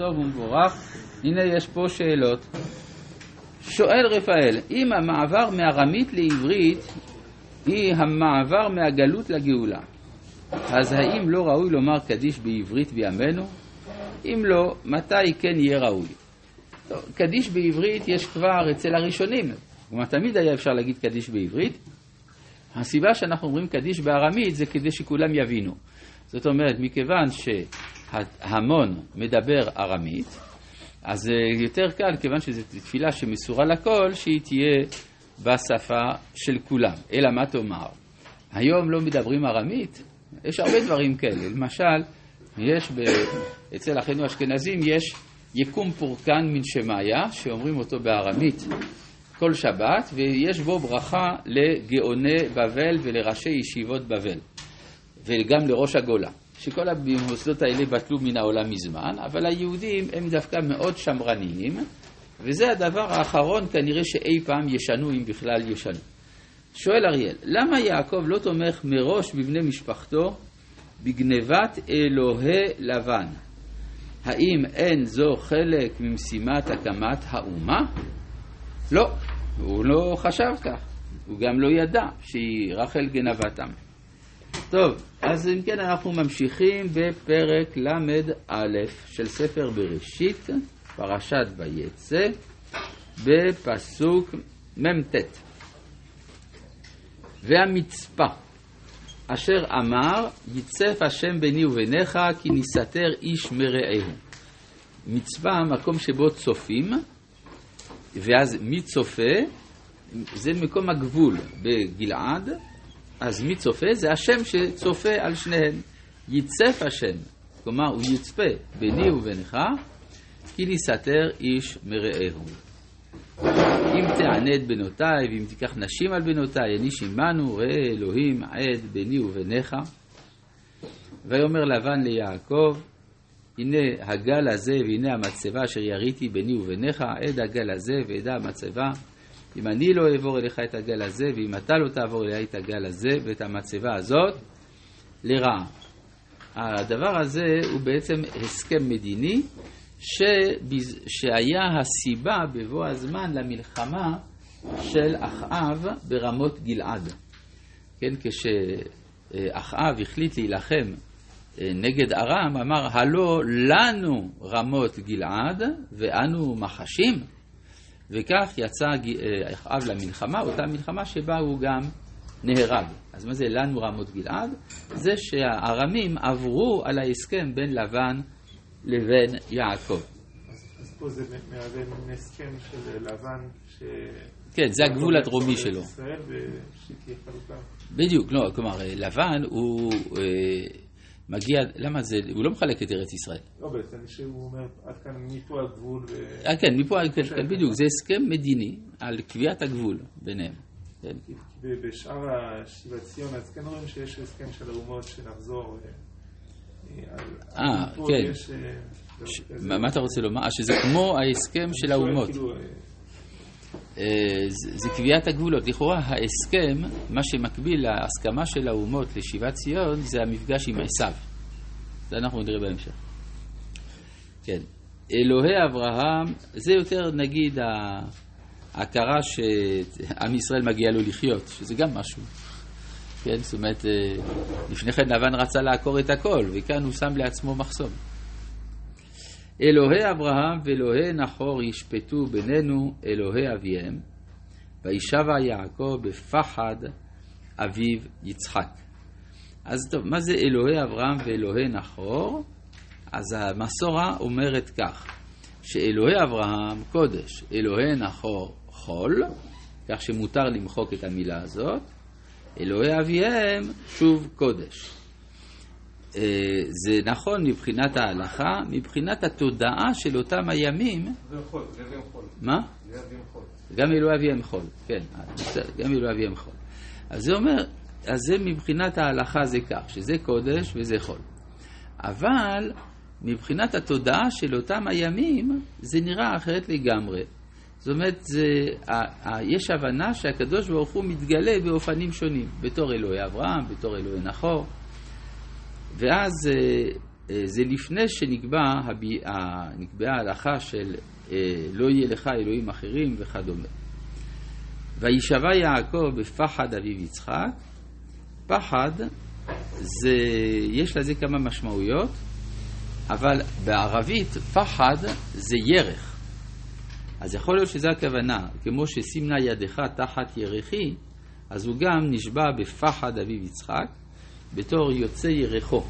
טוב ומבורך. הנה יש פה שאלות. שואל רפאל, אם המעבר מארמית לעברית היא המעבר מהגלות לגאולה, אז האם לא ראוי לומר קדיש בעברית בימינו? אם לא, מתי כן יהיה ראוי? טוב, קדיש בעברית יש כבר אצל הראשונים, כלומר תמיד היה אפשר להגיד קדיש בעברית. הסיבה שאנחנו אומרים קדיש בארמית זה כדי שכולם יבינו. זאת אומרת, מכיוון שהמון מדבר ארמית, אז זה יותר קל, כיוון שזו תפילה שמסורה לכל, שהיא תהיה בשפה של כולם. אלא מה תאמר? היום לא מדברים ארמית? יש הרבה דברים כאלה. למשל, יש ב... אצל אחינו האשכנזים יש יקום פורקן מן שמאיה, שאומרים אותו בארמית כל שבת, ויש בו ברכה לגאוני בבל ולראשי ישיבות בבל, וגם לראש הגולה. שכל המוסדות האלה בטלו מן העולם מזמן, אבל היהודים הם דווקא מאוד שמרניים, וזה הדבר האחרון כנראה שאי פעם ישנו, אם בכלל ישנו. שואל אריאל, למה יעקב לא תומך מראש בבני משפחתו בגנבת אלוהי לבן? האם אין זו חלק ממשימת הקמת האומה? לא, הוא לא חשב כך, הוא גם לא ידע שהיא רחל גנבתם. טוב, אז אם כן אנחנו ממשיכים בפרק ל"א של ספר בראשית, פרשת ויצא, בפסוק מ"ט. והמצפה אשר אמר, יצף השם ביני וביניך, כי נסתר איש מרעהו. מצפה, מקום שבו צופים, ואז מי צופה? זה מקום הגבול בגלעד, אז מי צופה? זה השם שצופה על שניהם. יצף השם, כלומר הוא יצפה ביני ובינך, כי נסתר איש מרעהו. אם תענה את בנותיי, ואם תיקח נשים על בנותיי, איש עמנו, ראה אלוהים עד ביני וביניך. ויאמר לבן ליעקב, הנה הגל הזה והנה המצבה אשר יריתי ביני וביניך, עד הגל הזה ועדה המצבה. אם אני לא אעבור אליך את הגל הזה, ואם אתה לא תעבור אליי את הגל הזה ואת המצבה הזאת, לרעה. הדבר הזה הוא בעצם הסכם מדיני שבז... שהיה הסיבה בבוא הזמן למלחמה של אחאב ברמות גלעד. כן, כשאחאב החליט להילחם אה, נגד ארם, אמר, הלא לנו רמות גלעד ואנו מחשים, וכך יצא אה, אחאב למלחמה, אותה מלחמה שבה הוא גם נהרג. אז מה זה לנו רמות גלעד? זה שהארמים עברו על ההסכם בין לבן לבין יעקב. אז פה זה מהווה מין הסכם של לבן ש... כן, זה הגבול הדרומי שלו. בדיוק, לא, כלומר, לבן הוא אה, מגיע, למה זה, הוא לא מחלק את ארץ ישראל. לא, בעצם שהוא אומר, עד כאן מפה הגבול. ו- אה, כן, מפה, כן, כן, בדיוק, זה הסכם מדיני על קביעת הגבול ביניהם. כן. בשאר השיבת ציון, אז כן רואים שיש הסכם של האומות שנחזור. אה, אה, כן. אה, מה אתה רוצה לומר? שזה כמו ההסכם של האומות. אה, זה קביעת הגבולות. לכאורה ההסכם, מה שמקביל להסכמה של האומות לשיבת ציון, זה המפגש עם עשיו. זה אנחנו נראה בהמשך. כן. אלוהי אברהם, זה יותר נגיד ההכרה שעם ישראל מגיע לו לחיות, שזה גם משהו. כן, זאת אומרת, אה, לפני כן לבן רצה לעקור את הכל, וכאן הוא שם לעצמו מחסום. אלוהי אברהם ואלוהי נחור ישפטו בינינו אלוהי אביהם, וישבע יעקב בפחד אביו יצחק. אז טוב, מה זה אלוהי אברהם ואלוהי נחור? אז המסורה אומרת כך, שאלוהי אברהם קודש, אלוהי נחור חול, כך שמותר למחוק את המילה הזאת, אלוהי אביהם שוב קודש. אה, זה נכון מבחינת ההלכה, מבחינת התודעה של אותם הימים, זה חול, זה יום חול. מה? זה יום חול. גם אלוהי אביהם חול, כן, בסדר, גם אלוהי אביהם חול. אז זה אומר, אז זה מבחינת ההלכה זה כך, שזה קודש וזה חול. אבל מבחינת התודעה של אותם הימים, זה נראה אחרת לגמרי. זאת אומרת, זה, ה, ה, יש הבנה שהקדוש ברוך הוא מתגלה באופנים שונים, בתור אלוהי אברהם, בתור אלוהי נחור. ואז אה, אה, זה לפני שנקבעה ההלכה של אה, לא יהיה לך אלוהים אחרים וכדומה. וישבע יעקב בפחד אביו יצחק. פחד, זה, יש לזה כמה משמעויות, אבל בערבית פחד זה ירך. אז יכול להיות שזו הכוונה, כמו שסימנה ידך תחת ירחי, אז הוא גם נשבע בפחד אביו יצחק, בתור יוצא ירחו.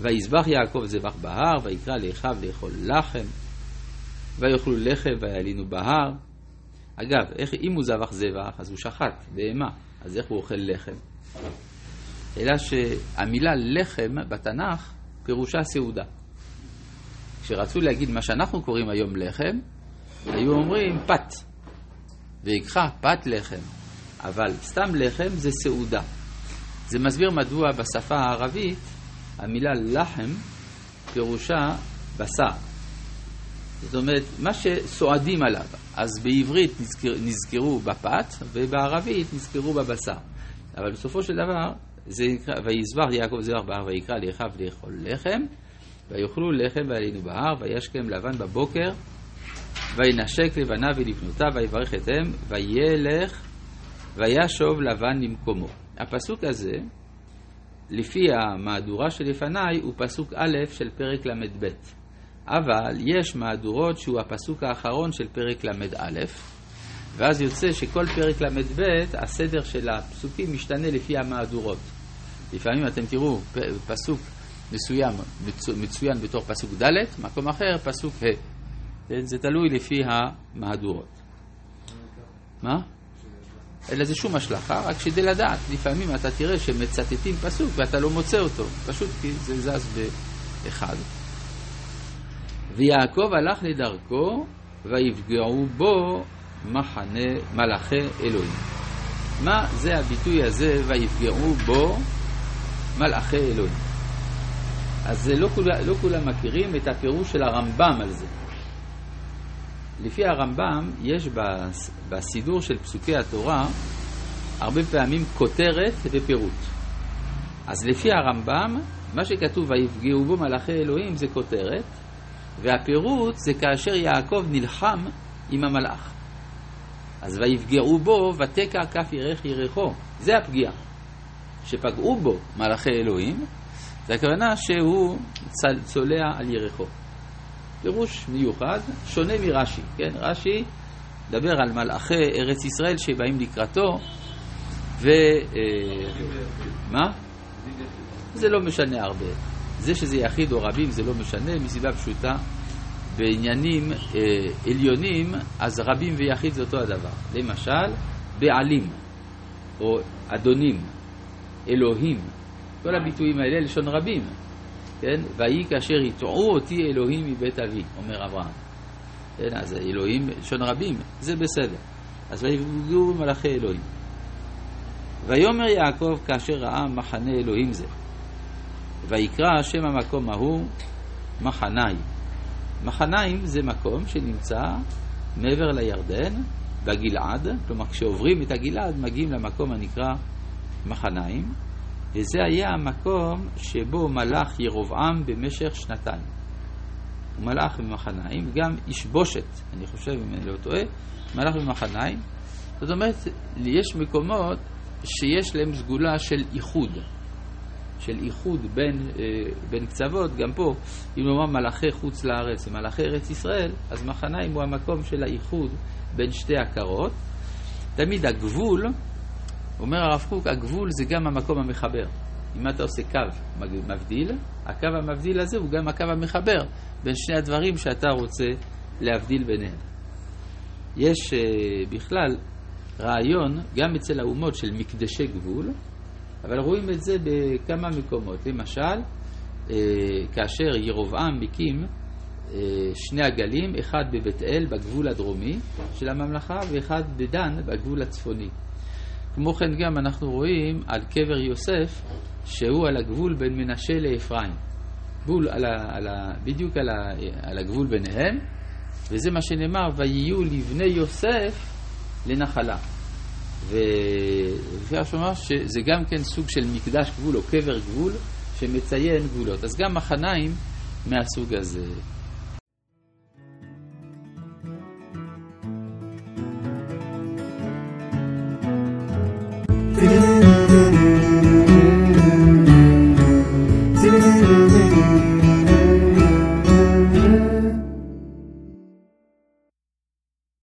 ויזבח יעקב זבח בהר, ויקרא לאחיו לאכול לחם, ויאכלו לחם וילינו בהר. אגב, איך, אם הוא זבח זבח, אז הוא שחט בהמה, אז איך הוא אוכל לחם? אלא שהמילה לחם בתנ"ך פירושה סעודה. כשרצו להגיד מה שאנחנו קוראים היום לחם, היו אומרים פת, ויקחה פת לחם, אבל סתם לחם זה סעודה. זה מסביר מדוע בשפה הערבית המילה לחם פירושה בשר. זאת אומרת, מה שסועדים עליו. אז בעברית נזכר, נזכרו בפת, ובערבית נזכרו בבשר. אבל בסופו של דבר, זה נקרא, ויזבר יעקב זבח בהר ויקרא לאחיו לאכול לחם, ויאכלו לחם ועלינו בהר, וישכם לבן בבוקר, וינשק לבניו ולבנותיו, ויברך אתם, וילך, וישוב לבן למקומו. הפסוק הזה, לפי המהדורה שלפניי, הוא פסוק א' של פרק ל"ב. אבל יש מהדורות שהוא הפסוק האחרון של פרק ל"א, ואז יוצא שכל פרק ל"ב, הסדר של הפסוקים משתנה לפי המהדורות. לפעמים אתם תראו פסוק מסוים מצוין בתור פסוק ד', מקום אחר פסוק ה'. זה תלוי לפי המהדורות. מה? אין לזה שום השלכה, רק כדי לדעת. לפעמים אתה תראה שמצטטים פסוק ואתה לא מוצא אותו, פשוט כי זה זז באחד. ויעקב הלך לדרכו, ויפגעו בו מחנה מלאכי אלוהים. מה זה הביטוי הזה, ויפגעו בו מלאכי אלוהים? אז לא, כול, לא כולם מכירים את הפירוש של הרמב"ם על זה. לפי הרמב"ם, יש בסידור של פסוקי התורה הרבה פעמים כותרת ופירוט. אז לפי הרמב"ם, מה שכתוב ויפגעו בו מלאכי אלוהים זה כותרת, והפירוט זה כאשר יעקב נלחם עם המלאך. אז ויפגעו בו ותקע כף ירך ירחו. זה הפגיעה. שפגעו בו מלאכי אלוהים, זה הכוונה שהוא צולע על ירחו. פירוש מיוחד, שונה מרש"י, כן? רש"י מדבר על מלאכי ארץ ישראל שבאים לקראתו, ו... אה, מה? זה לא משנה הרבה. זה שזה יחיד או רבים זה לא משנה, מסיבה פשוטה. בעניינים אה, עליונים, אז רבים ויחיד זה אותו הדבר. למשל, בעלים, או אדונים, אלוהים, כל הביטויים האלה לשון רבים, כן? ויהי כאשר יטעו אותי אלוהים מבית אבי, אומר אברהם. כן, אז אלוהים, לשון רבים, זה בסדר. אז ויפגעו מלאכי אלוהים. ויאמר יעקב כאשר ראה מחנה אלוהים זה. ויקרא שם המקום ההוא מחניים. מחניים זה מקום שנמצא מעבר לירדן, בגלעד, כלומר כשעוברים את הגלעד מגיעים למקום הנקרא מחניים, וזה היה המקום שבו מלך ירבעם במשך שנתיים. הוא מלך במחניים, גם איש בושת, אני חושב, אם אני לא טועה, מלך במחניים. זאת אומרת, יש מקומות שיש להם סגולה של איחוד. של איחוד בין, אה, בין קצוות, גם פה, אם נאמר מלאכי חוץ לארץ ומלאכי ארץ ישראל, אז מחניים הוא המקום של האיחוד בין שתי עקרות. תמיד הגבול, אומר הרב קוק, הגבול זה גם המקום המחבר. אם אתה עושה קו מבדיל, הקו המבדיל הזה הוא גם הקו המחבר בין שני הדברים שאתה רוצה להבדיל ביניהם. יש uh, בכלל רעיון, גם אצל האומות, של מקדשי גבול, אבל רואים את זה בכמה מקומות. למשל, אה, כאשר ירובעם מקים אה, שני עגלים, אחד בבית אל בגבול הדרומי של הממלכה ואחד בדן בגבול הצפוני. כמו כן גם אנחנו רואים על קבר יוסף שהוא על הגבול בין מנשה לאפרים. גבול על ה, על ה, בדיוק על, ה, על הגבול ביניהם, וזה מה שנאמר, ויהיו לבני יוסף לנחלה. ולפי הרב שאומר שזה גם כן סוג של מקדש גבול או קבר גבול שמציין גבולות. אז גם מחניים מהסוג הזה.